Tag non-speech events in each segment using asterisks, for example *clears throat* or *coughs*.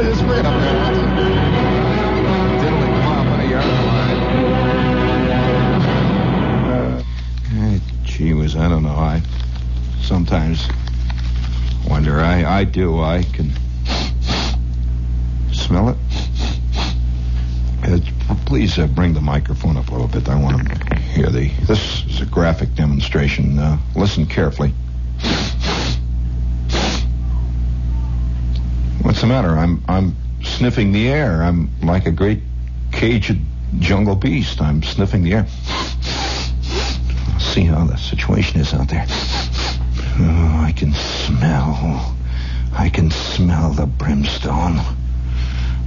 I just. Diddling mom on yard line. Uh, gee whiz, I don't know. I sometimes wonder. I, I do. I can smell it. Uh, please uh, bring the microphone up a little bit. I want to hear the. This is a graphic demonstration. Uh, listen carefully. What's the matter? I'm I'm sniffing the air. I'm like a great caged jungle beast. I'm sniffing the air. See how the situation is out there. Oh, I can smell. I can smell the brimstone.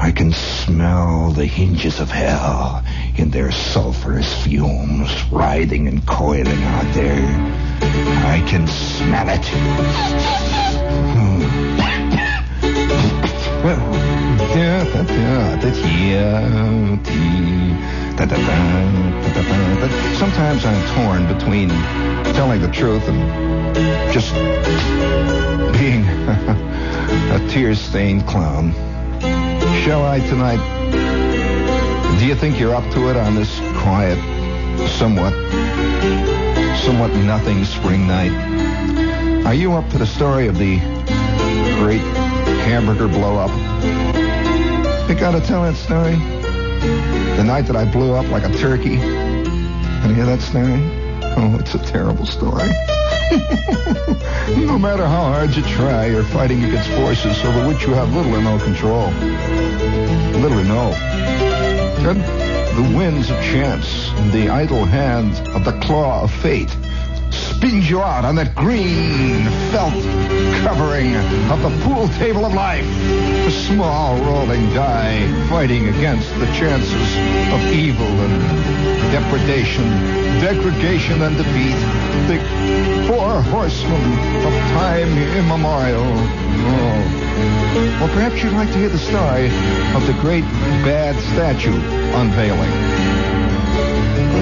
I can smell the hinges of hell in their sulphurous fumes, writhing and coiling out there. I can smell it. Well, Sometimes I'm torn between telling the truth and just being *laughs* a tear-stained clown. Shall I tonight? Do you think you're up to it on this quiet, somewhat, somewhat nothing spring night? Are you up to the story of the great hamburger blow up? You gotta tell that story. The night that I blew up like a turkey. To hear that story? Oh, it's a terrible story. *laughs* no matter how hard you try, you're fighting against forces over which you have little or no control. Little or no. Then the winds of chance and the idle hand of the claw of fate spins you out on that green felt covering of the pool table of life. A small rolling die fighting against the chances of evil and depredation, degradation and defeat. The four horsemen of time immemorial. Oh. Well, perhaps you'd like to hear the story of the great bad statue unveiling.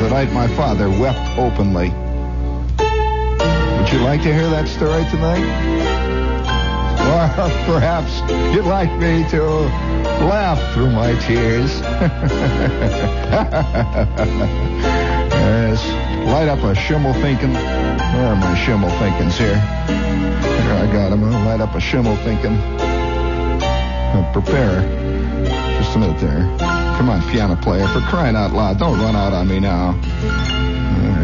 The night my father wept openly would you like to hear that story tonight? Or *laughs* perhaps you'd like me to laugh through my tears. *laughs* yes, light up a Schimmelpenninck. Where are my Schimmelpennincks here? Here I got them. I'll light up a Schimmelpenninck. Uh, prepare. Just a minute there. Come on, piano player, for crying out loud. Don't run out on me now.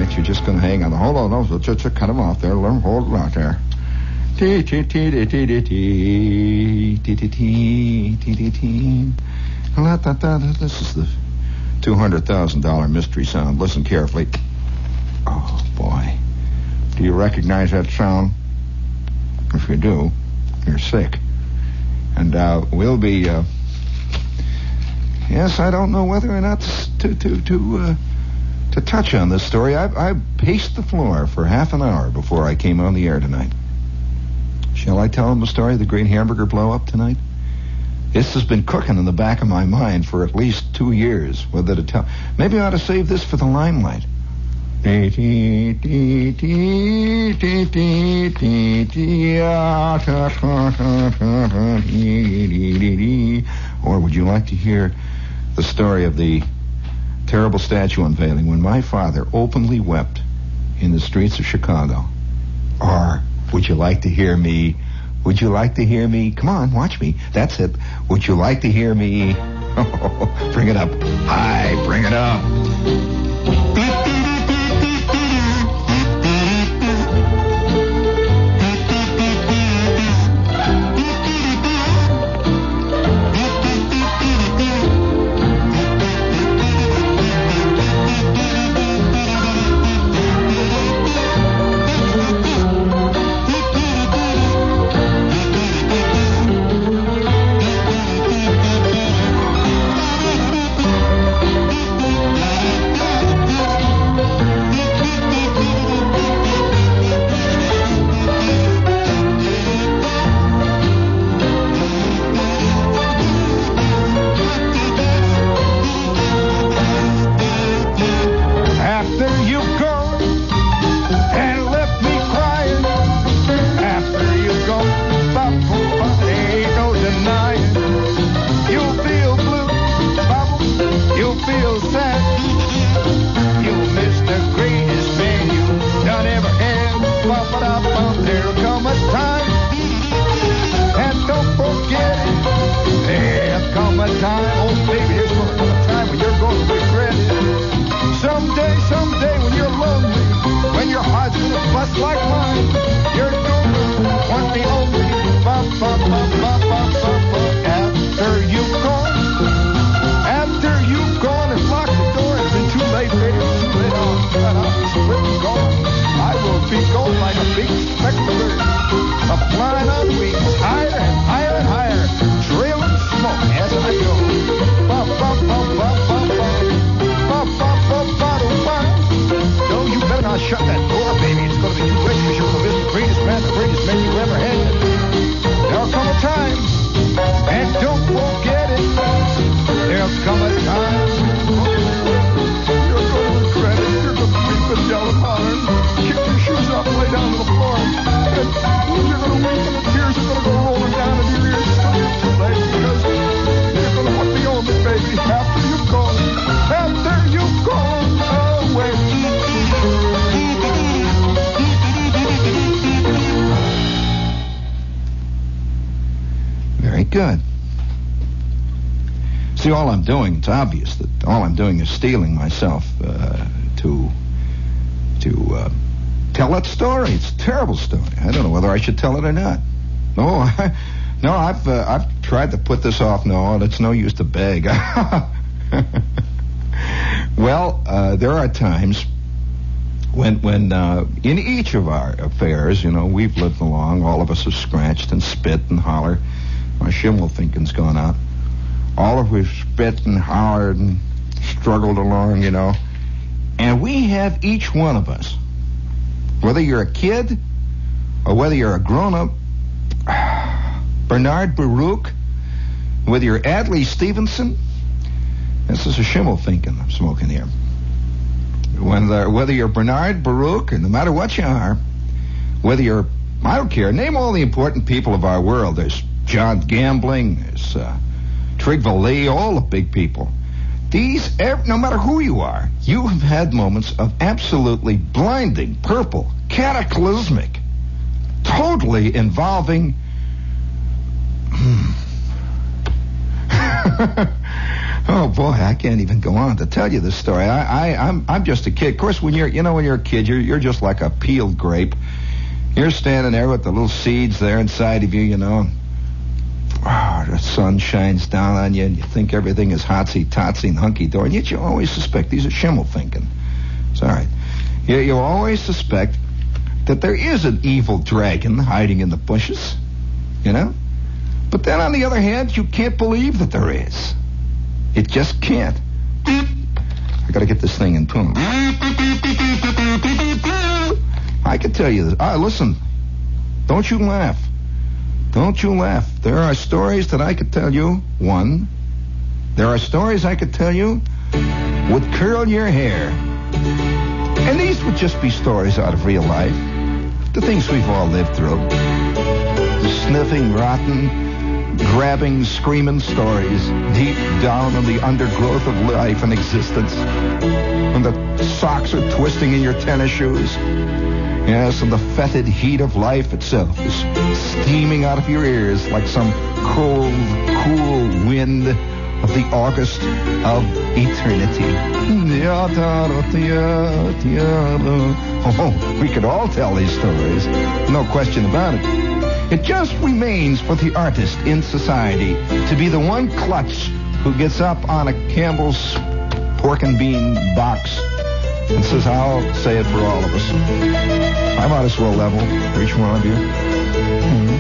Right, you're just going to hang on. Hold on, no, just, just cut him off there. Let him hold out there. Tee tee tee tee tee tee tee tee tee tee tee tee. This is the two hundred thousand dollar mystery sound. Listen carefully. Oh boy, do you recognize that sound? If you do, you're sick. And uh, we'll be. Uh, yes, I don't know whether or not to to to. Uh, to touch on this story, I, I paced the floor for half an hour before I came on the air tonight. Shall I tell him the story of the great hamburger blow up tonight? This has been cooking in the back of my mind for at least two years, whether to tell. Maybe I ought to save this for the limelight. Or would you like to hear the story of the terrible statue unveiling when my father openly wept in the streets of Chicago? Or would you like to hear me? Would you like to hear me? Come on, watch me. That's it. Would you like to hear me? *laughs* bring it up. Hi, bring it up. Good. See, all I'm doing, it's obvious that all I'm doing is stealing myself uh, to to uh, tell that story. It's a terrible story. I don't know whether I should tell it or not. No, I, *laughs* no, I've uh, I've tried to put this off. No, it's no use to beg. *laughs* well, uh, there are times when when uh, in each of our affairs, you know, we've lived along. All of us have scratched and spit and hollered. My Schimmelpenninck's gone out. All of us spit and hollered and struggled along, you know. And we have each one of us, whether you're a kid or whether you're a grown-up, *sighs* Bernard Baruch, whether you're Adlai Stevenson, this is a Schimmelpenninck I'm smoking here. Whether, whether you're Bernard Baruch, or no matter what you are, whether you're, I don't care, name all the important people of our world. There's John Gambling, there's uh, Trygve all the big people. These, no matter who you are, you have had moments of absolutely blinding, purple, cataclysmic, totally involving. *laughs* oh boy, I can't even go on to tell you this story. I, I, I'm, I'm just a kid. Of course, when you're, you know, when you're a kid, you're, you're just like a peeled grape. You're standing there with the little seeds there inside of you, you know. Oh, the sun shines down on you, and you think everything is hotsy totsy and hunky dory, and yet you always suspect these are Schimmelpenninck. It's all right. You, you always suspect that there is an evil dragon hiding in the bushes, you know. But then on the other hand, you can't believe that there is. It just can't. I gotta get this thing in tune. I can tell you this. Ah, listen. Don't you laugh. Don't you laugh. There are stories that I could tell you. One. There are stories I could tell you would curl your hair. And these would just be stories out of real life. The things we've all lived through. The sniffing, rotten, grabbing, screaming stories deep down in the undergrowth of life and existence. When the socks are twisting in your tennis shoes. Yes, and the fetid heat of life itself is steaming out of your ears like some cold, cool wind of the August of eternity. Oh, oh, we could all tell these stories. No question about it. It just remains for the artist in society to be the one klutz who gets up on a Campbell's pork and bean box and says, I'll say it for all of us. I might as well level for each one of you. Mm-hmm.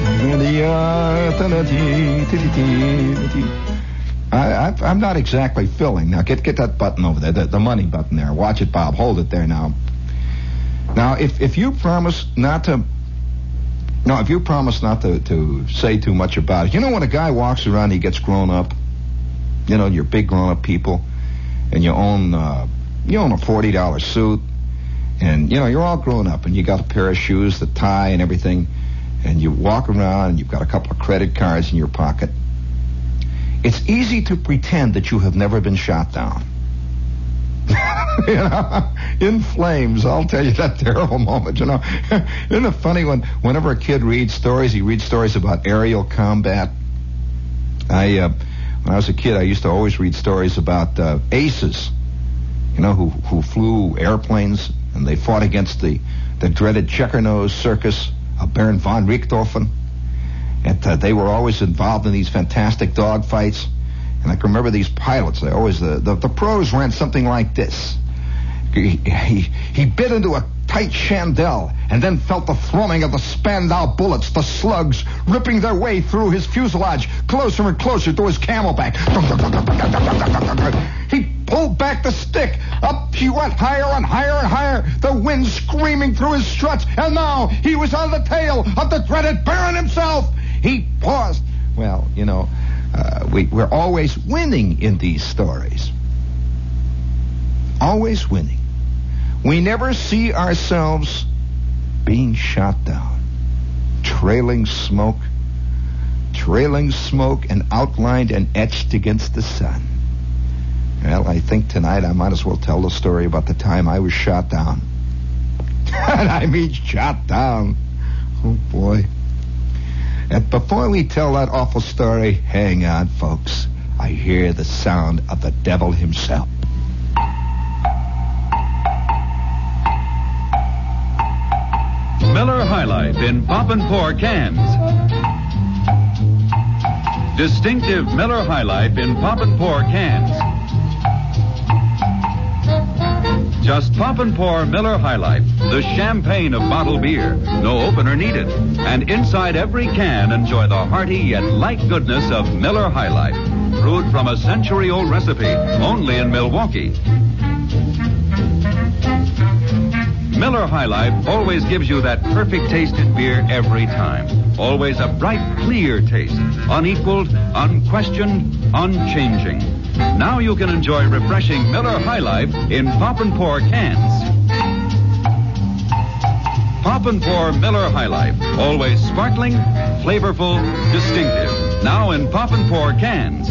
Uh, I, am not exactly filling. Now, get get that button over there, the, the money button there. Watch it, Bob. Hold it there now. Now, if, if you promise not to no, if you promise not to, to say too much about it, you know when a guy walks around, he gets grown up. You know, you're big grown up people, and you own uh, you own a forty dollar suit, and you know you're all grown up, and you got a pair of shoes, the tie, and everything, and you walk around, and you've got a couple of credit cards in your pocket. It's easy to pretend that you have never been shot down. *laughs* you know, in flames. I'll tell you that terrible moment. You know, *laughs* isn't it funny when whenever a kid reads stories, he reads stories about aerial combat. I, uh, when I was a kid, I used to always read stories about uh, aces. You know, who who flew airplanes and they fought against the the dreaded checker nose circus of Baron von Richthofen. And uh, they were always involved in these fantastic dogfights. And I can remember these pilots. They always the, the, the pros ran something like this. He, he, he bit into a tight chandelle and then felt the thrumming of the Spandau bullets, the slugs ripping their way through his fuselage, closer and closer to his camelback. He pulled back the stick. Up he went higher and higher and higher, the wind screaming through his struts, and now he was on the tail of the dreaded Baron himself. He paused. Well, you know, uh, we, we're always winning in these stories. Always winning. We never see ourselves being shot down. Trailing smoke, trailing smoke and outlined and etched against the sun. Well, I think tonight I might as well tell the story about the time I was shot down. *laughs* and I mean shot down. Oh boy. And before we tell that awful story, hang on, folks. I hear the sound of the devil himself. Miller High Life in pop and pour cans. Distinctive Miller High Life in pop and pour cans. Just pop and pour Miller High Life, the champagne of bottled beer. No opener needed. And inside every can, enjoy the hearty yet light goodness of Miller High Life. Brewed from a century old recipe, only in Milwaukee. Miller High Life always gives you that perfect taste in beer every time. Always a bright, clear taste. Unequaled, unquestioned, unchanging. Now you can enjoy refreshing Miller High Life in pop and pour cans. Pop and pour Miller High Life. Always sparkling, flavorful, distinctive. Now in pop and pour cans.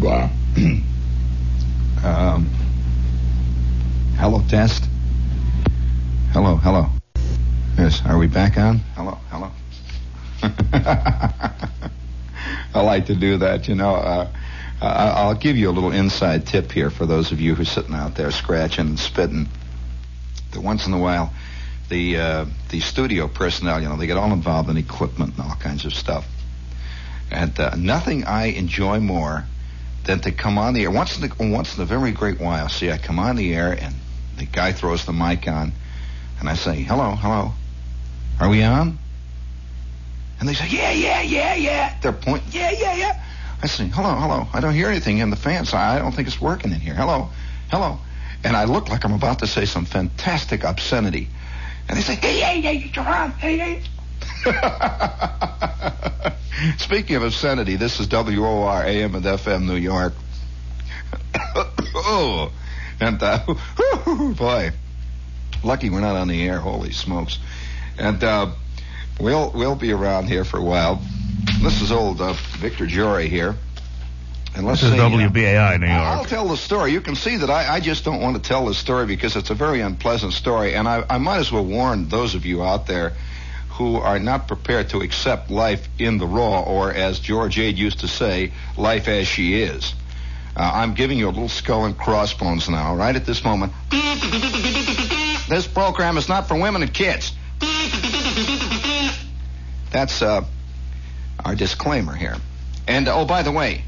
Wow. *clears throat* um, hello, test. Hello, hello. Yes, are we back on? Hello, hello. *laughs* I like to do that, you know. Uh, I'll give you a little inside tip here for those of you who are sitting out there scratching and spitting. That once in a while, the uh, the studio personnel, you know, they get all involved in equipment and all kinds of stuff. And uh, nothing I enjoy more than to come on the air once in a, once in a very great while. See, I come on the air and the guy throws the mic on, and I say, "Hello, hello, are we on?" And they say, "Yeah, yeah, yeah, yeah." They're pointing, "Yeah, yeah, yeah." I say, "Hello, hello." I don't hear anything in the fan, so I don't think it's working in here. Hello, hello, and I look like I'm about to say some fantastic obscenity, and they say, "Hey, hey, hey, on, hey, hey." *laughs* Speaking of obscenity, this is WOR AM and FM New York. oh, *coughs* *coughs* and uh, *laughs* boy, lucky we're not on the air. Holy smokes! And uh, we'll we'll be around here for a while. This is old uh, Victor Jory here. And let's This is see, uh, WBAI New York. I'll tell the story. You can see that I, I just don't want to tell the story because it's a very unpleasant story, and I, I might as well warn those of you out there who are not prepared to accept life in the raw, or as George Ade used to say, life as she is. Uh, I'm giving you a little skull and crossbones now, right at this moment. This program is not for women and kids. That's uh, our disclaimer here. And oh, by the way,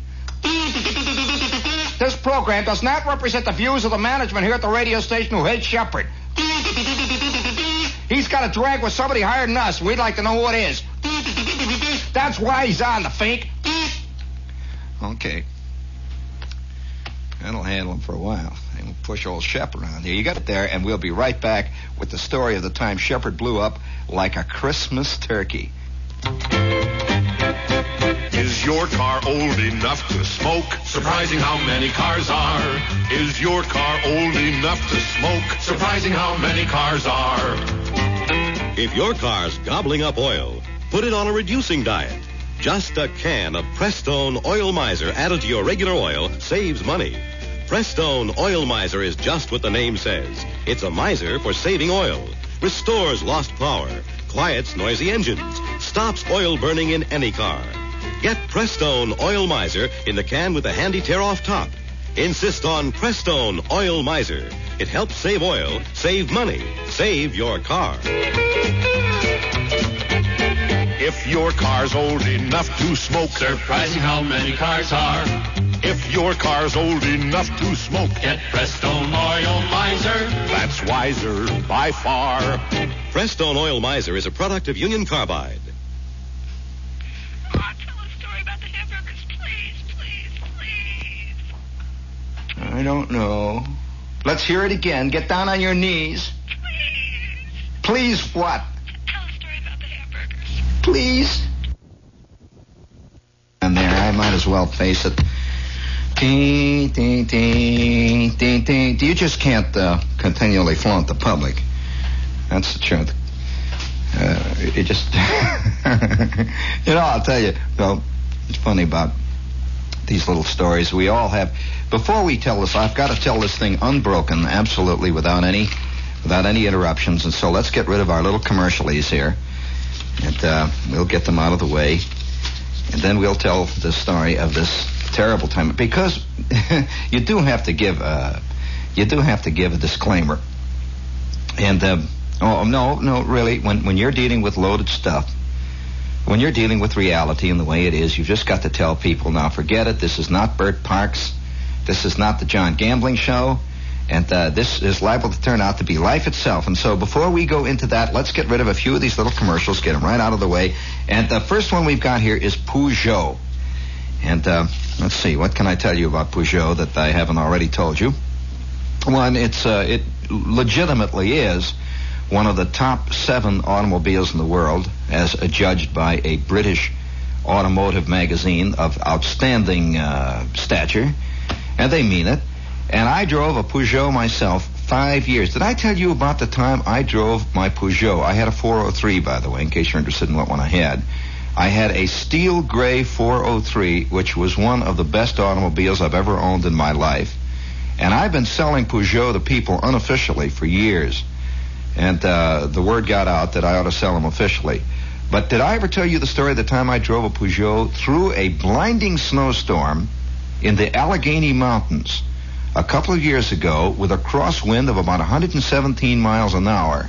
this program does not represent the views of the management here at the radio station who hates Shepherd. He's got a drag with somebody higher than us. We'd like to know who it is. That's why he's on the fake. Okay. That'll handle him for a while. And we'll push old Shepherd around here. You got it there, and we'll be right back with the story of the time Shepherd blew up like a Christmas turkey. Is your car old enough to smoke? Surprising how many cars are. Is your car old enough to smoke? Surprising how many cars are. If your car's gobbling up oil, put it on a reducing diet. Just a can of Prestone Oil Miser added to your regular oil saves money. Prestone Oil Miser is just what the name says. It's a miser for saving oil, restores lost power, quiets noisy engines, stops oil burning in any car. Get Prestone Oil Miser in the can with a handy tear-off top. Insist on Prestone Oil Miser. It helps save oil, save money, save your car. If your car's old enough to smoke, Surprising how many cars are. if your car's old enough to smoke, Get Prestone Oil Miser. that's wiser by far. Prestone Oil Miser is a product of Union Carbide. Oh, tell a story about the hamburgers, please, please, please. I don't know. Let's hear it again. Get down on your knees. Please. Please what? Tell a story about the hamburgers. Please. And there, I might as well face it. Ding, ding, ding, ding, ding. You just can't uh, continually flaunt the public. That's the truth. Uh, it just, *laughs* you know, I'll tell you, though, it's funny about these little stories. We all have. Before we tell this, I've got to tell this thing unbroken, absolutely without any without any interruptions. And so let's get rid of our little commercialies here. And uh, we'll get them out of the way. And then we'll tell the story of this terrible time. Because *laughs* you do have to give, uh, you do have to give a disclaimer. And, uh, oh, no, no, really, when, when you're dealing with loaded stuff, when you're dealing with reality and the way it is, you've just got to tell people, now forget it, this is not Bert Parks, this is not the John Gambling Show, and uh, this is liable to turn out to be life itself. And so before we go into that, let's get rid of a few of these little commercials, get them right out of the way. And the first one we've got here is Peugeot. And uh, let's see, what can I tell you about Peugeot that I haven't already told you? One, it's uh, it legitimately is one of the top seven automobiles in the world, as judged by a British automotive magazine of outstanding uh, stature, and they mean it. And I drove a Peugeot myself five years. Did I tell you about the time I drove my Peugeot? I had a 403, by the way, in case you're interested in what one I had. I had a steel gray 403, which was one of the best automobiles I've ever owned in my life. And I've been selling Peugeot to people unofficially for years. And uh, the word got out that I ought to sell them officially. But did I ever tell you the story of the time I drove a Peugeot through a blinding snowstorm in the Allegheny Mountains a couple of years ago with a crosswind of about 117 miles an hour?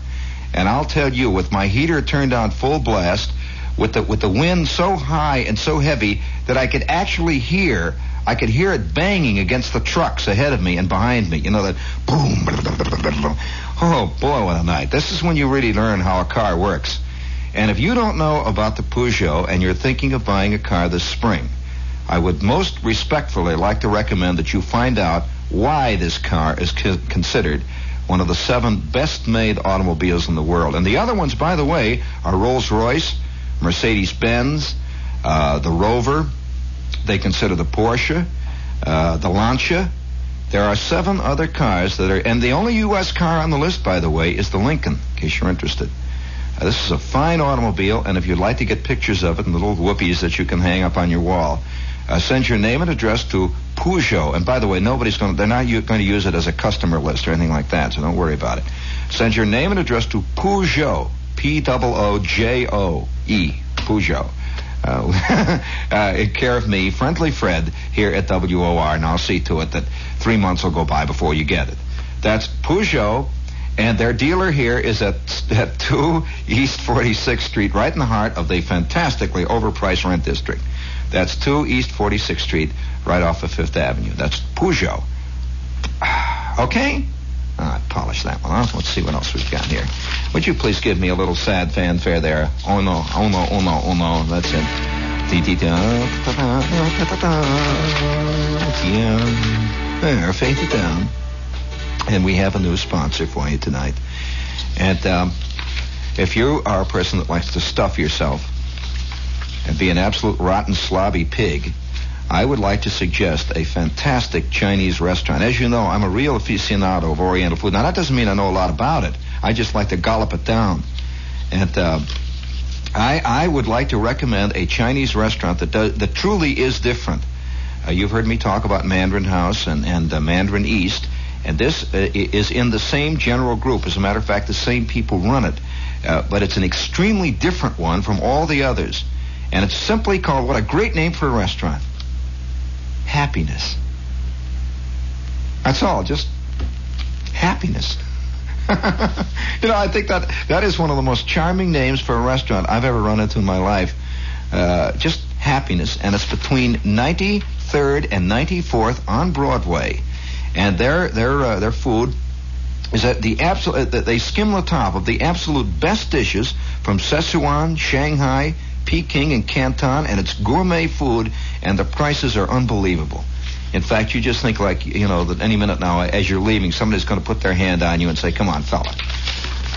And I'll tell you, with my heater turned on full blast, with the with the wind so high and so heavy that I could actually hear I could hear it banging against the trucks ahead of me and behind me. You know that boom. Oh boy, what a night! This is when you really learn how a car works. And if you don't know about the Peugeot and you're thinking of buying a car this spring, I would most respectfully like to recommend that you find out why this car is co- considered one of the seven best-made automobiles in the world. And the other ones, by the way, are Rolls-Royce, Mercedes-Benz, uh, the Rover. They consider the Porsche, uh, the Lancia. There are seven other cars that are, and the only U.S. car on the list, by the way, is the Lincoln, in case you're interested. Uh, this is a fine automobile, and if you'd like to get pictures of it and little whoopies that you can hang up on your wall, uh, send your name and address to Peugeot. And by the way, nobody's going they're not u- going to use it as a customer list or anything like that, so don't worry about it. Send your name and address to Peugeot, P-O-O-J-O-E, Peugeot. Uh, *laughs* uh, care of me, Friendly Fred, here at WOR, and I'll see to it that three months will go by before you get it. That's Peugeot, and their dealer here is at, *laughs* at 2 East 46th Street, right in the heart of the fantastically overpriced rent district. That's 2 East 46th Street, right off of Fifth Avenue. That's Peugeot. *sighs* Okay? Ah, polish that one off. Let's see what else we've got here. Would you please give me a little sad fanfare there? Oh no, oh no, oh no, oh no. That's it. Yeah. There, fade it down. And we have a new sponsor for you tonight. And um, if you are a person that likes to stuff yourself and be an absolute rotten slobby pig, I would like to suggest a fantastic Chinese restaurant. As you know, I'm a real aficionado of Oriental food. Now, that doesn't mean I know a lot about it. I just like to gallop it down. And uh, I, I would like to recommend a Chinese restaurant that does, that truly is different. Uh, you've heard me talk about Mandarin House and, and uh, Mandarin East, and this uh, is in the same general group. As a matter of fact, the same people run it. Uh, but it's an extremely different one from all the others. And it's simply called, what a great name for a restaurant happiness. That's all, just happiness. *laughs* you know, I think that that is one of the most charming names for a restaurant I've ever run into in my life. Uh, just happiness, and it's between 93rd and 94th on Broadway, and their their uh, their food is that the absolute that they skim the top of the absolute best dishes from Szechuan, Shanghai, Peking, and Canton, and it's gourmet food, and the prices are unbelievable. In fact, you just think like, you know, that any minute now, as you're leaving, somebody's going to put their hand on you and say, come on, fella,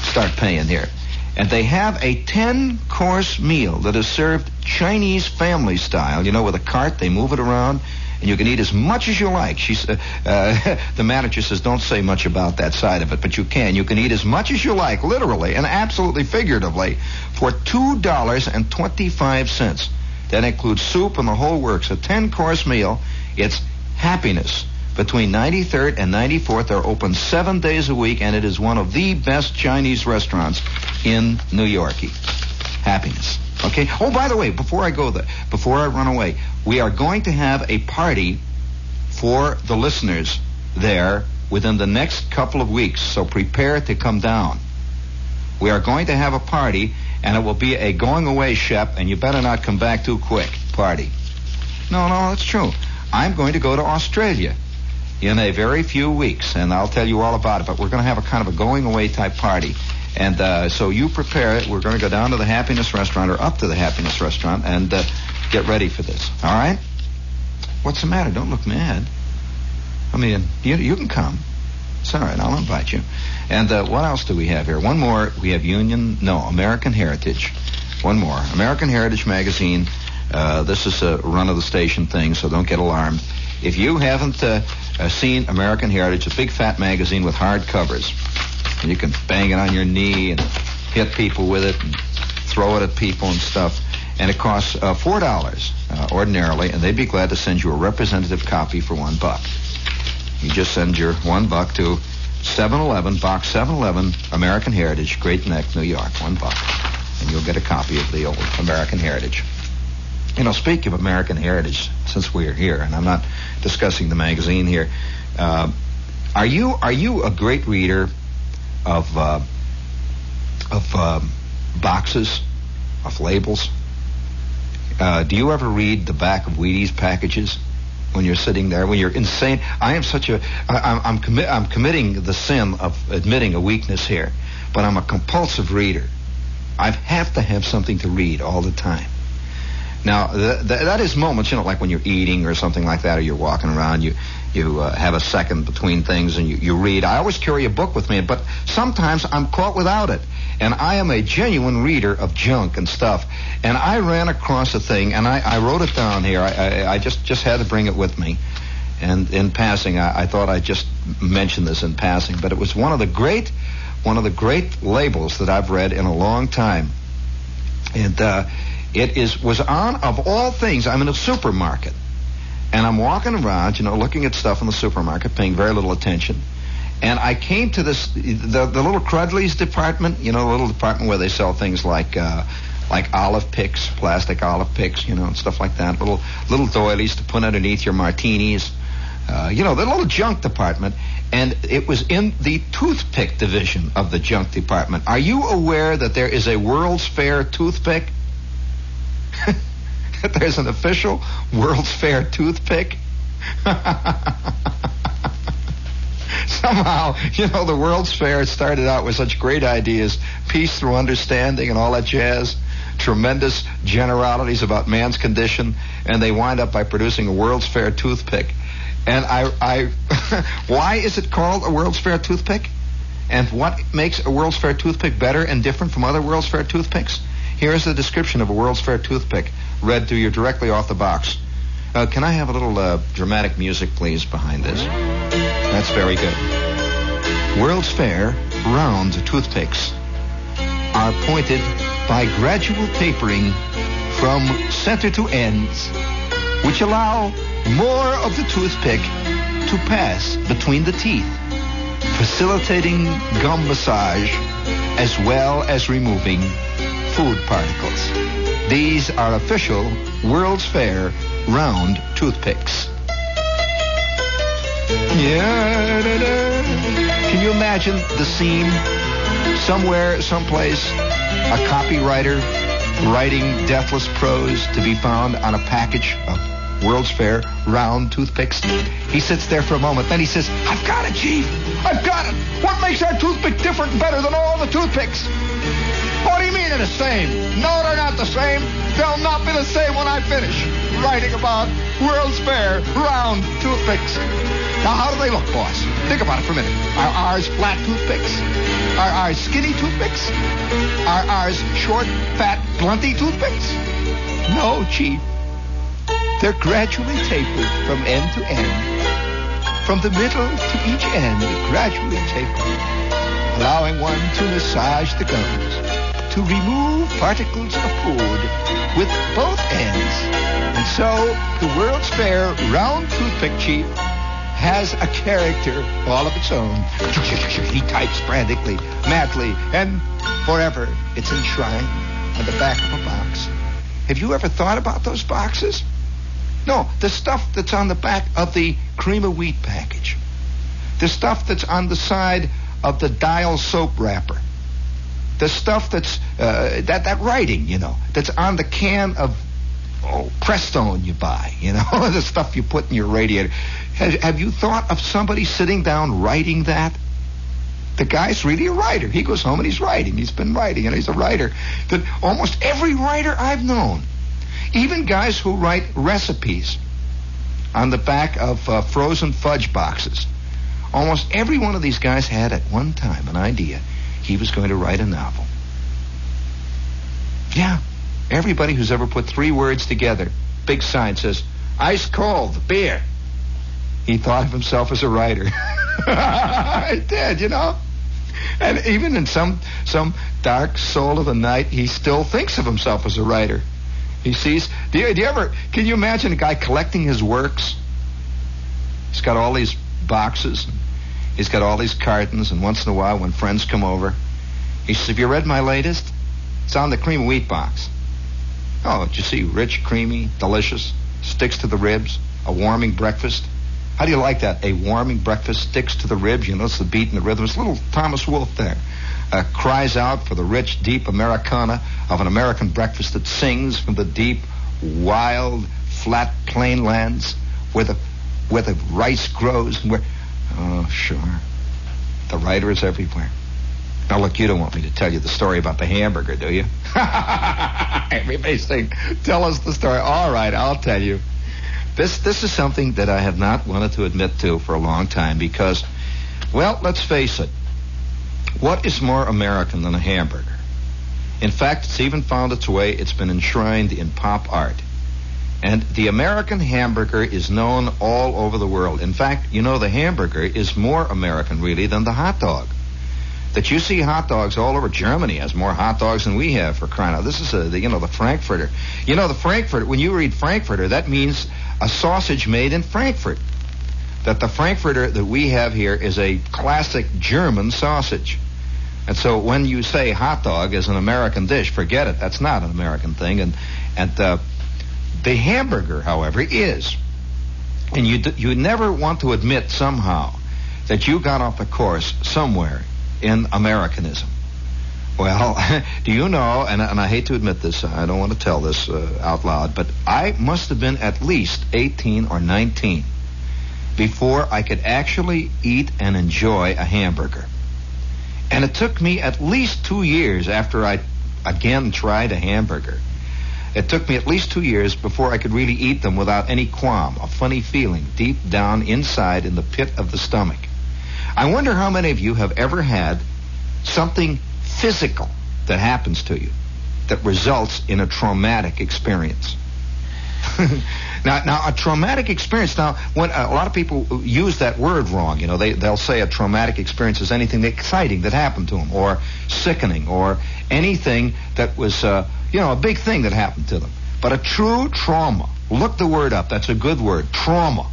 start paying here. And they have a 10 course meal that is served Chinese family style, you know, with a cart, they move it around, and you can eat as much as you like. She's, uh, uh, *laughs* the manager says, don't say much about that side of it, but you can. You can eat as much as you like, literally and absolutely figuratively, for $2.25. That includes soup and the whole works. A 10 course meal. It's happiness between 93rd and 94th. They're open seven days a week, and it is one of the best Chinese restaurants in New Yorkie. Happiness. Okay. Oh, by the way, before I go there, before I run away, we are going to have a party for the listeners there within the next couple of weeks. So prepare to come down. We are going to have a party, and it will be a going away, Shep, and you better not come back too quick party. No, no, that's true. I'm going to go to Australia in a very few weeks, and I'll tell you all about it. But we're going to have a kind of a going away type party. And uh, so you prepare it. We're going to go down to the Happiness Restaurant or up to the Happiness Restaurant and uh, get ready for this. All right? What's the matter? Don't look mad. I mean, you, you can come. It's all right. I'll invite you. And uh, what else do we have here? One more. We have Union, no, American Heritage. One more. American Heritage Magazine. Uh, this is a run of the station thing, so don't get alarmed. If you haven't uh, uh, seen American Heritage, a big fat magazine with hard covers, and you can bang it on your knee and hit people with it and throw it at people and stuff. And it costs uh, four dollars uh, ordinarily, and they'd be glad to send you a representative copy for one buck. You just send your one buck to 711, Box 711, American Heritage, Great Neck, New York. One buck. And you'll get a copy of the old American Heritage. You know, speak of American Heritage, since we're here, and I'm not discussing the magazine here, uh, are you are you a great reader of uh, of um, boxes, of labels? Uh, do you ever read the back of Wheaties packages? when you're sitting there, when you're insane. I am such a, I, I'm, commi- I'm committing the sin of admitting a weakness here, but I'm a compulsive reader. I have to have something to read all the time. Now, th- th- that is moments, you know, like when you're eating or something like that, or you're walking around, you you uh, have a second between things and you, you read. I always carry a book with me, but sometimes I'm caught without it. And I am a genuine reader of junk and stuff. And I ran across a thing, and I, I wrote it down here. I, I, I, just, just had to bring it with me. And in passing, I, I thought I'd just mention this in passing, but it was one of the great, one of the great labels that I've read in a long time. And uh, it is was on of all things. I'm in a supermarket, and I'm walking around, you know, looking at stuff in the supermarket, paying very little attention. And I came to this the the little Crudley's department, you know, the little department where they sell things like uh, like olive picks, plastic olive picks, you know, and stuff like that. Little little doilies to put underneath your martinis. Uh, you know, the little junk department, and it was in the toothpick division of the junk department. Are you aware that there is a World's Fair toothpick? *laughs* *laughs* There's an official World's Fair toothpick. *laughs* Somehow, you know, the World's Fair started out with such great ideas, peace through understanding and all that jazz, tremendous generalities about man's condition, and they wind up by producing a World's Fair toothpick. And I, I *laughs* why is it called a World's Fair toothpick? And what makes a World's Fair toothpick better and different from other World's Fair toothpicks? Here is the description of a World's Fair toothpick, read to you directly off the box. Uh, can I have a little uh, dramatic music, please, behind this? That's very good. World's Fair round toothpicks are pointed by gradual tapering from center to ends, which allow more of the toothpick to pass between the teeth, facilitating gum massage as well as removing food particles. These are official World's Fair round toothpicks. Yeah. Can you imagine the scene? Somewhere, someplace, a copywriter writing deathless prose to be found on a package of World's Fair round toothpicks. He sits there for a moment, then he says, I've got it, Chief! I've got it! What makes our toothpick different and better than all the toothpicks? What do you mean they're the same? No, they're not the same. They'll not be the same when I finish writing about World's Fair round toothpicks. Now, how do they look, boss? Think about it for a minute. Are ours flat toothpicks? Are ours skinny toothpicks? Are ours short, fat, blunty toothpicks? No, Chief. They're gradually tapered from end to end. From the middle to each end, gradually tapered, allowing one to massage the gums, to remove particles of food with both ends. And so, the World's Fair Round Toothpick Chief has a character all of its own. *laughs* He types frantically, madly, and forever it's enshrined on the back of a box. Have you ever thought about those boxes? No, the stuff that's on the back of the cream of wheat package. The stuff that's on the side of the dial soap wrapper. The stuff that's uh, that that writing, you know, that's on the can of oh, Prestone you buy, you know, *laughs* the stuff you put in your radiator. Have, have you thought of somebody sitting down writing that? The guy's really a writer. He goes home and he's writing. He's been writing, and he's a writer. That almost every writer I've known, even guys who write recipes on the back of uh, frozen fudge boxes, almost every one of these guys had at one time an idea he was going to write a novel. Yeah, everybody who's ever put three words together, big sign says, ice cold, beer. He thought of himself as a writer. *laughs* he did, you know? And even in some some dark soul of the night, he still thinks of himself as a writer. He sees. Do you, do you ever? Can you imagine a guy collecting his works? He's got all these boxes. He's got all these cartons, and once in a while, when friends come over, he says, "Have you read my latest? It's on the cream wheat box." Oh, did you see? Rich, creamy, delicious, sticks to the ribs, a warming breakfast. How do you like that? A warming breakfast sticks to the ribs. You notice the beat and the rhythm. It's a little Thomas Wolfe there. Uh, cries out for the rich, deep Americana of an American breakfast that sings from the deep, wild, flat plain lands where the where the rice grows and where oh sure. The writer is everywhere. Now look, you don't want me to tell you the story about the hamburger, do you? *laughs* Everybody's saying, tell us the story. All right, I'll tell you. This this is something that I have not wanted to admit to for a long time because, well, let's face it. What is more American than a hamburger? In fact, it's even found its way. It's been enshrined in pop art. And the American hamburger is known all over the world. In fact, you know, the hamburger is more American, really, than the hot dog. That you see hot dogs all over Germany has more hot dogs than we have for crying out. This is a, the, you know, the Frankfurter. You know, the Frankfurter, when you read Frankfurter, that means a sausage made in Frankfurt. That the Frankfurter that we have here is a classic German sausage. And so when you say hot dog is an American dish, forget it. That's not an American thing. And and uh, the hamburger, however, is. And you d- you never want to admit somehow that you got off the course somewhere in Americanism. Well, *laughs* do you know, and, and, I hate to admit this, I don't want to tell this uh, out loud, but I must have been at least 18 or 19 before I could actually eat and enjoy a hamburger. And it took me at least two years after I again tried a hamburger. It took me at least two years before I could really eat them without any qualm, a funny feeling deep down inside in the pit of the stomach. I wonder how many of you have ever had something physical that happens to you that results in a traumatic experience. *laughs* now, now a traumatic experience. Now, when a lot of people use that word wrong, you know, they they'll say a traumatic experience is anything exciting that happened to them, or sickening, or anything that was, uh, you know, a big thing that happened to them. But a true trauma. Look the word up. That's a good word. Trauma.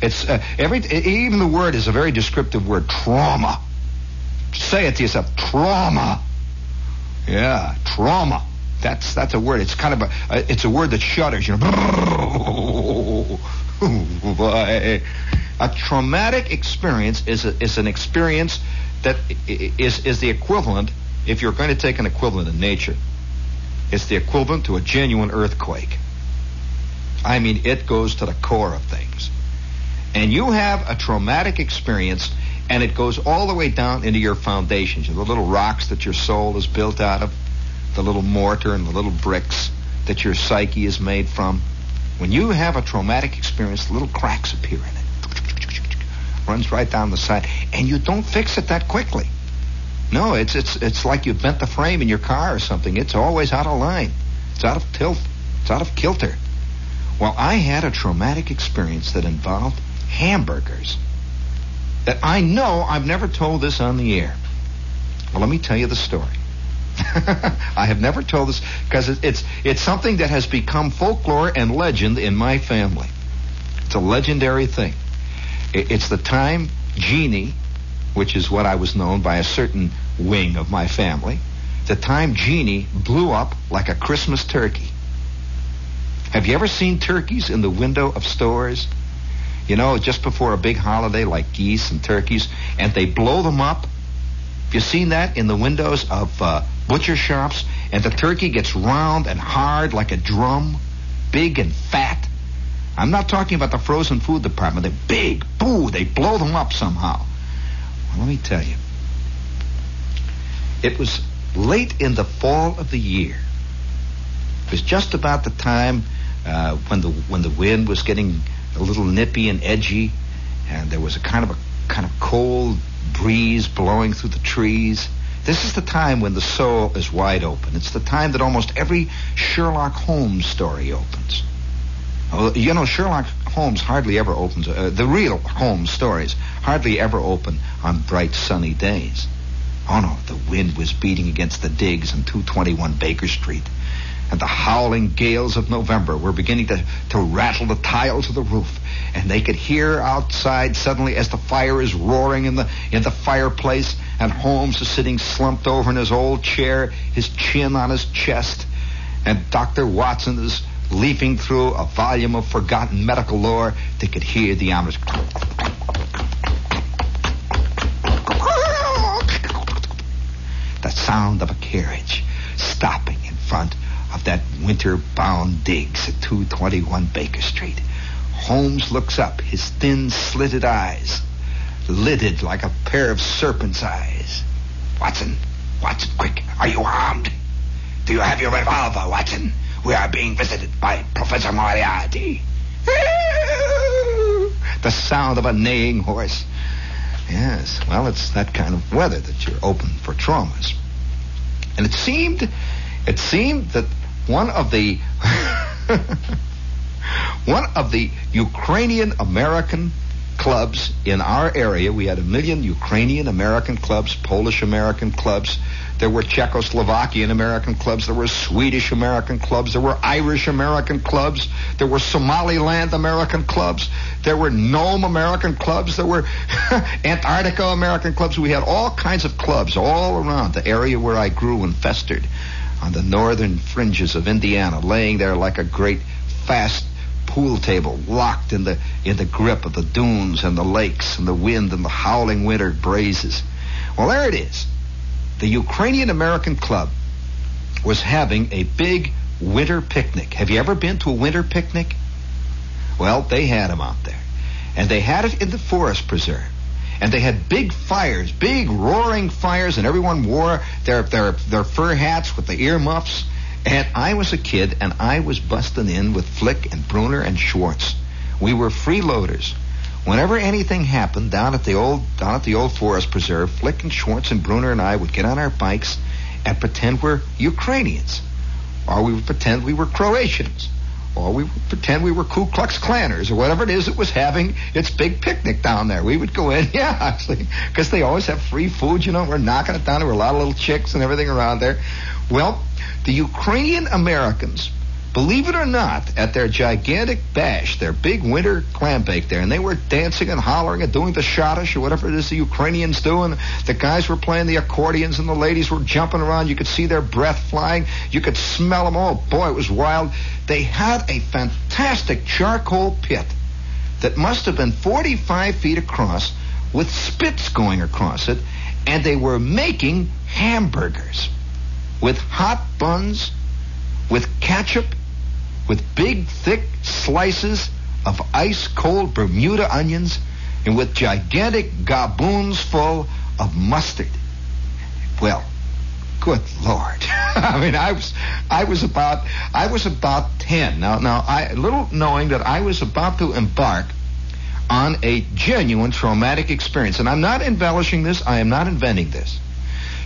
It's uh, every even the word is a very descriptive word. Trauma. Say it to yourself. Trauma. Yeah, trauma. That's that's a word. It's kind of a it's a word that shudders. You know. *laughs* a traumatic experience is a, is an experience that is is the equivalent. If you're going to take an equivalent in nature, it's the equivalent to a genuine earthquake. I mean, it goes to the core of things. And you have a traumatic experience, and it goes all the way down into your foundations, the little rocks that your soul is built out of, the little mortar and the little bricks that your psyche is made from. When you have a traumatic experience, little cracks appear in it. Runs right down the side, and you don't fix it that quickly. No, it's it's it's like you bent the frame in your car or something. It's always out of line. It's out of tilt. It's out of kilter. Well, I had a traumatic experience that involved hamburgers. That I know I've never told this on the air. Well, let me tell you the story. *laughs* I have never told this because it's it's something that has become folklore and legend in my family. It's a legendary thing. I- It's the time Jeannie, which is what I was known by a certain wing of my family, the time Jeannie blew up like a Christmas turkey. Have you ever seen turkeys in the window of stores? You know, just before a big holiday like geese and turkeys, and they blow them up. Have you seen that in the windows of uh, butcher shops? And the turkey gets round and hard like a drum, big and fat. I'm not talking about the frozen food department. They're big. Boo, they blow them up somehow. Let me tell you. It was late in the fall of the year. It was just about the time uh, when the when the wind was getting a little nippy and edgy, and there was a kind of a kind of cold breeze blowing through the trees. This is the time when the soul is wide open. It's the time that almost every Sherlock Holmes story opens. Oh, you know, Sherlock Holmes hardly ever opens, uh, the real Holmes stories hardly ever open on bright sunny days. Oh no, the wind was beating against the digs on 221 Baker Street. And the howling gales of November were beginning to, to rattle the tiles of the roof. And they could hear outside suddenly as the fire is roaring in the, in the fireplace and Holmes is sitting slumped over in his old chair, his chin on his chest. And Dr. Watson is leafing through a volume of forgotten medical lore. They could hear the ominous the sound of a carriage stopping in front of that winter-bound digs at 221 Baker Street. Holmes looks up, his thin, slitted eyes lidded like a pair of serpent's eyes. Watson, Watson, quick, are you armed? Do you have your revolver, Watson? We are being visited by Professor Moriarty. *laughs* the sound of a neighing horse. Yes, well, it's that kind of weather that you're open for traumas. And it seemed, it seemed that one of the, *laughs* one of the Ukrainian American clubs in our area, we had a million Ukrainian American clubs, Polish American clubs. There were Czechoslovakian American clubs. There were Swedish American clubs. There were Irish American clubs. There were Somaliland American clubs. There were Nome American clubs. There were *laughs* Antarctica American clubs. We had all kinds of clubs all around the area where I grew and festered on the northern fringes of Indiana, laying there like a great fast pool table locked in the in the grip of the dunes and the lakes and the wind and the howling winter breezes. Well, there it is. The Ukrainian American Club was having a big winter picnic. Have you ever been to a winter picnic? Well, they had them out there. And they had it in the forest preserve. And they had big fires, big roaring fires, and everyone wore their, their, their fur hats with the earmuffs. And I was a kid, and I was busting in with Flick and Bruner and Schwartz. We were freeloaders. Whenever anything happened down at the old down at the old forest preserve, Flick and Schwartz and Bruner and I would get on our bikes and pretend we're Ukrainians, or we would pretend we were Croatians, or we would pretend we were Ku Klux Klanners, or whatever it is that was having its big picnic down there. We would go in, *laughs* yeah, because they always have free food. You know, we're knocking it down. There were a lot of little chicks and everything around there. Well, the Ukrainian Americans believe it or not, at their gigantic bash, their big winter clam bake there, and they were dancing and hollering and doing the shadish or whatever it is the Ukrainians do, and the guys were playing the accordions and the ladies were jumping around. You could see their breath flying. You could smell them. Oh boy, it was wild. They had a fantastic charcoal pit that must have been 45 feet across with spits going across it, and they were making hamburgers with hot buns, with ketchup, with big, thick slices of ice cold Bermuda onions, and with gigantic gaboons full of mustard. Well, good lord. *laughs* I mean, I was, I was about, I was about 10. Now, now, I, little knowing that I was about to embark on a genuine traumatic experience. And I'm not embellishing this. I am not inventing this.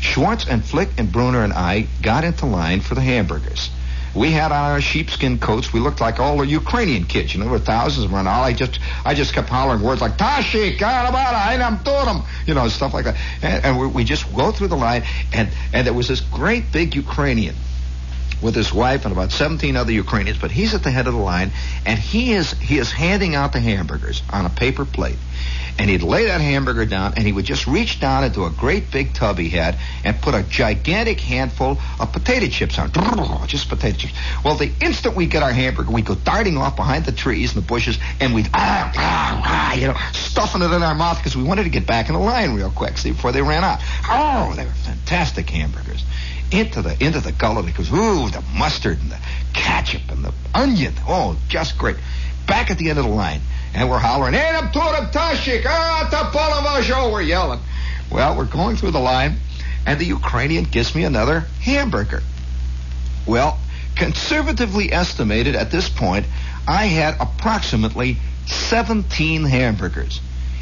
Schwartz and Flick and Bruner and I got into line for the hamburgers. We had on our sheepskin coats. We looked like all the Ukrainian kids. You know, there were thousands of them around. All I just, I just kept hollering words like "Tashi, Karabara, Einam Turum," you know, stuff like that. And, and we, we just go through the line, and and there was this great big Ukrainian with his wife and about 17 other Ukrainians, but he's at the head of the line, and he is he is handing out the hamburgers on a paper plate. And he'd lay that hamburger down, and he would just reach down into a great big tub he had and put a gigantic handful of potato chips on. *laughs* Just potato chips. Well, the instant we get our hamburger, we go darting off behind the trees and the bushes, and we'd, ah, ah, ah, you know, stuffing it in our mouth because we wanted to get back in the line real quick, see, before they ran out. Oh, they were fantastic hamburgers into the into the gullet because ooh the mustard and the ketchup and the onion oh just great back at the end of the line and we're hollering tashik ah, we're yelling. Well we're going through the line and the Ukrainian gives me another hamburger. Well conservatively estimated at this point I had approximately 17 hamburgers.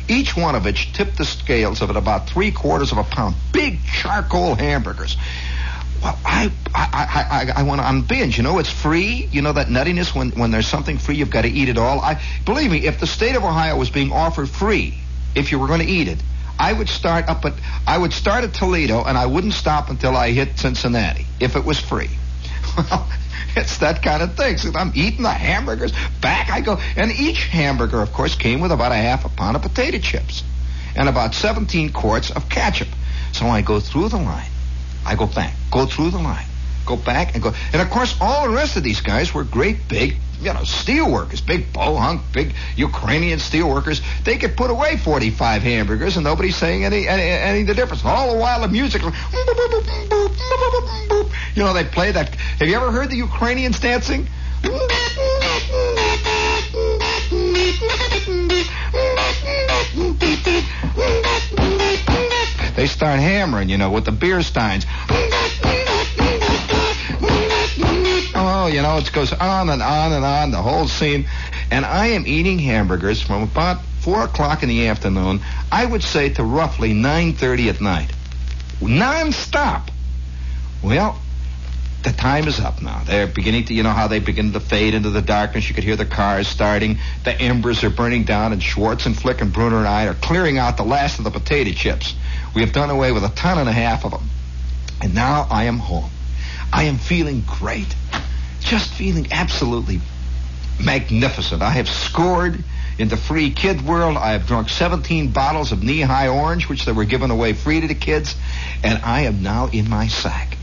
Each one of which tipped the scales of at about three quarters of a pound. Big charcoal hamburgers well, I I I, I want to on binge. You know, it's free. You know that nuttiness when when there's something free, you've got to eat it all. I believe me, if the state of Ohio was being offered free, if you were going to eat it, I would start up at I would start at Toledo and I wouldn't stop until I hit Cincinnati if it was free. *laughs* Well, it's that kind of thing. So I'm eating the hamburgers. Back I go, and each hamburger, of course, came with about a half a pound of potato chips and about 17 quarts of ketchup. So I go through the line. I go back, go through the line, go back and go. And of course, all the rest of these guys were great big, you know, steel workers, big bohunk, big Ukrainian steel workers. They could put away 45 hamburgers and nobody's saying any, any, any the difference. And all the while the music, you know, they play that. Have you ever heard the Ukrainians dancing? Start hammering, you know, with the beer steins. Oh, you know, it goes on and on and on, the whole scene. And I am eating hamburgers from about 4 o'clock in the afternoon, I would say to roughly 9.30 at night. Non-stop. Well, the time is up now. They're beginning to, you know how they begin to fade into the darkness. You could hear the cars starting. The embers are burning down, and Schwartz and Flick and Bruner and I are clearing out the last of the potato chips. We have done away with a ton and a half of them. And now I am home. I am feeling great. Just feeling absolutely magnificent. I have scored in the free kid world. I have drunk 17 bottles of Nehi orange, which they were given away free to the kids. And I am now in my sack.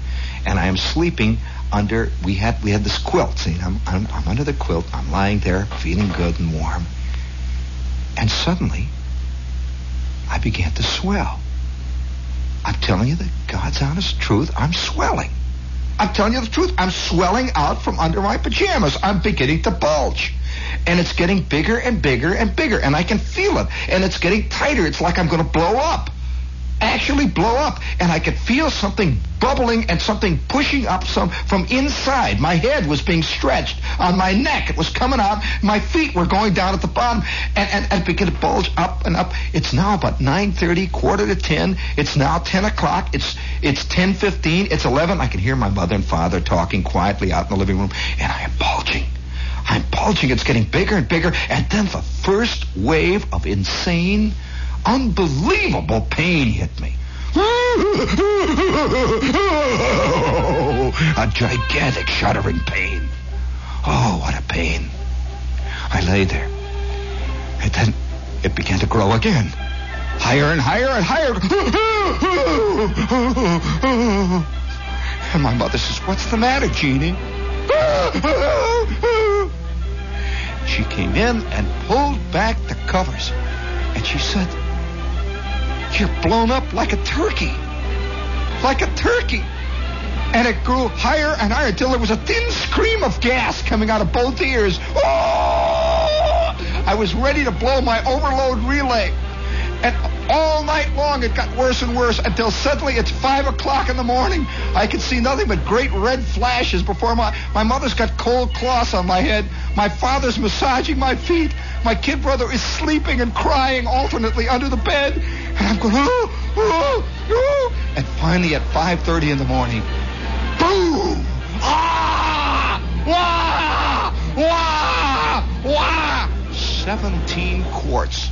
And I am sleeping under, we had, we had this quilt. See, I'm, I'm, I'm under the quilt. I'm lying there feeling good and warm. And suddenly, I began to swell. I'm telling you the God's honest truth. I'm swelling. I'm telling you the truth. I'm swelling out from under my pajamas. I'm beginning to bulge. And it's getting bigger and bigger and bigger. And I can feel it. And it's getting tighter. It's like I'm going to blow up actually blow up and I could feel something bubbling and something pushing up some from inside. My head was being stretched on my neck. It was coming out. My feet were going down at the bottom and, and, and began to bulge up and up. It's now about 9.30, quarter to 10. It's now 10 o'clock. It's, it's 10.15. It's 11. I can hear my mother and father talking quietly out in the living room and I am bulging. I'm bulging. It's getting bigger and bigger. And then the first wave of insane unbelievable pain hit me. a gigantic shuddering pain. Oh, what a pain. I lay there. And then it began to grow again. Higher and higher and higher. And my mother says, What's the matter, Jeannie? She came in and pulled back the covers. And she said, you're blown up like a turkey. Like a turkey. And it grew higher and higher until there was a thin scream of gas coming out of both ears. Oh! I was ready to blow my overload relay. And all night long it got worse and worse until suddenly it's five o'clock in the morning. I could see nothing but great red flashes before my my mother's got cold cloths on my head. My father's massaging my feet. My kid brother is sleeping and crying alternately under the bed. And I'm going, oh, oh, oh. And finally at 5.30 in the morning, boom! Ah! Wah! Wah! Wah! 17 quarts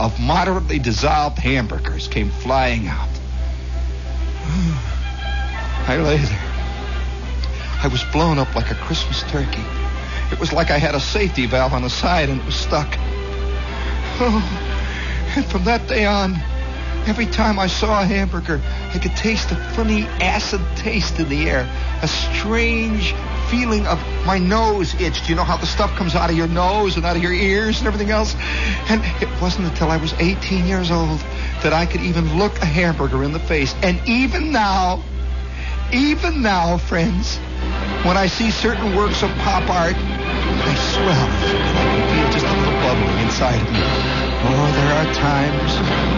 of moderately dissolved hamburgers came flying out. *sighs* I lay there. I was blown up like a Christmas turkey. It was like I had a safety valve on the side and it was stuck. Oh, and from that day on, every time I saw a hamburger, I could taste a funny acid taste in the air, a strange feeling of my nose itched. You know how the stuff comes out of your nose and out of your ears and everything else? And it wasn't until I was 18 years old that I could even look a hamburger in the face. And even now, even now, friends, when I see certain works of pop art, I swell and I can feel just a little bubbling inside of me. Oh, there are times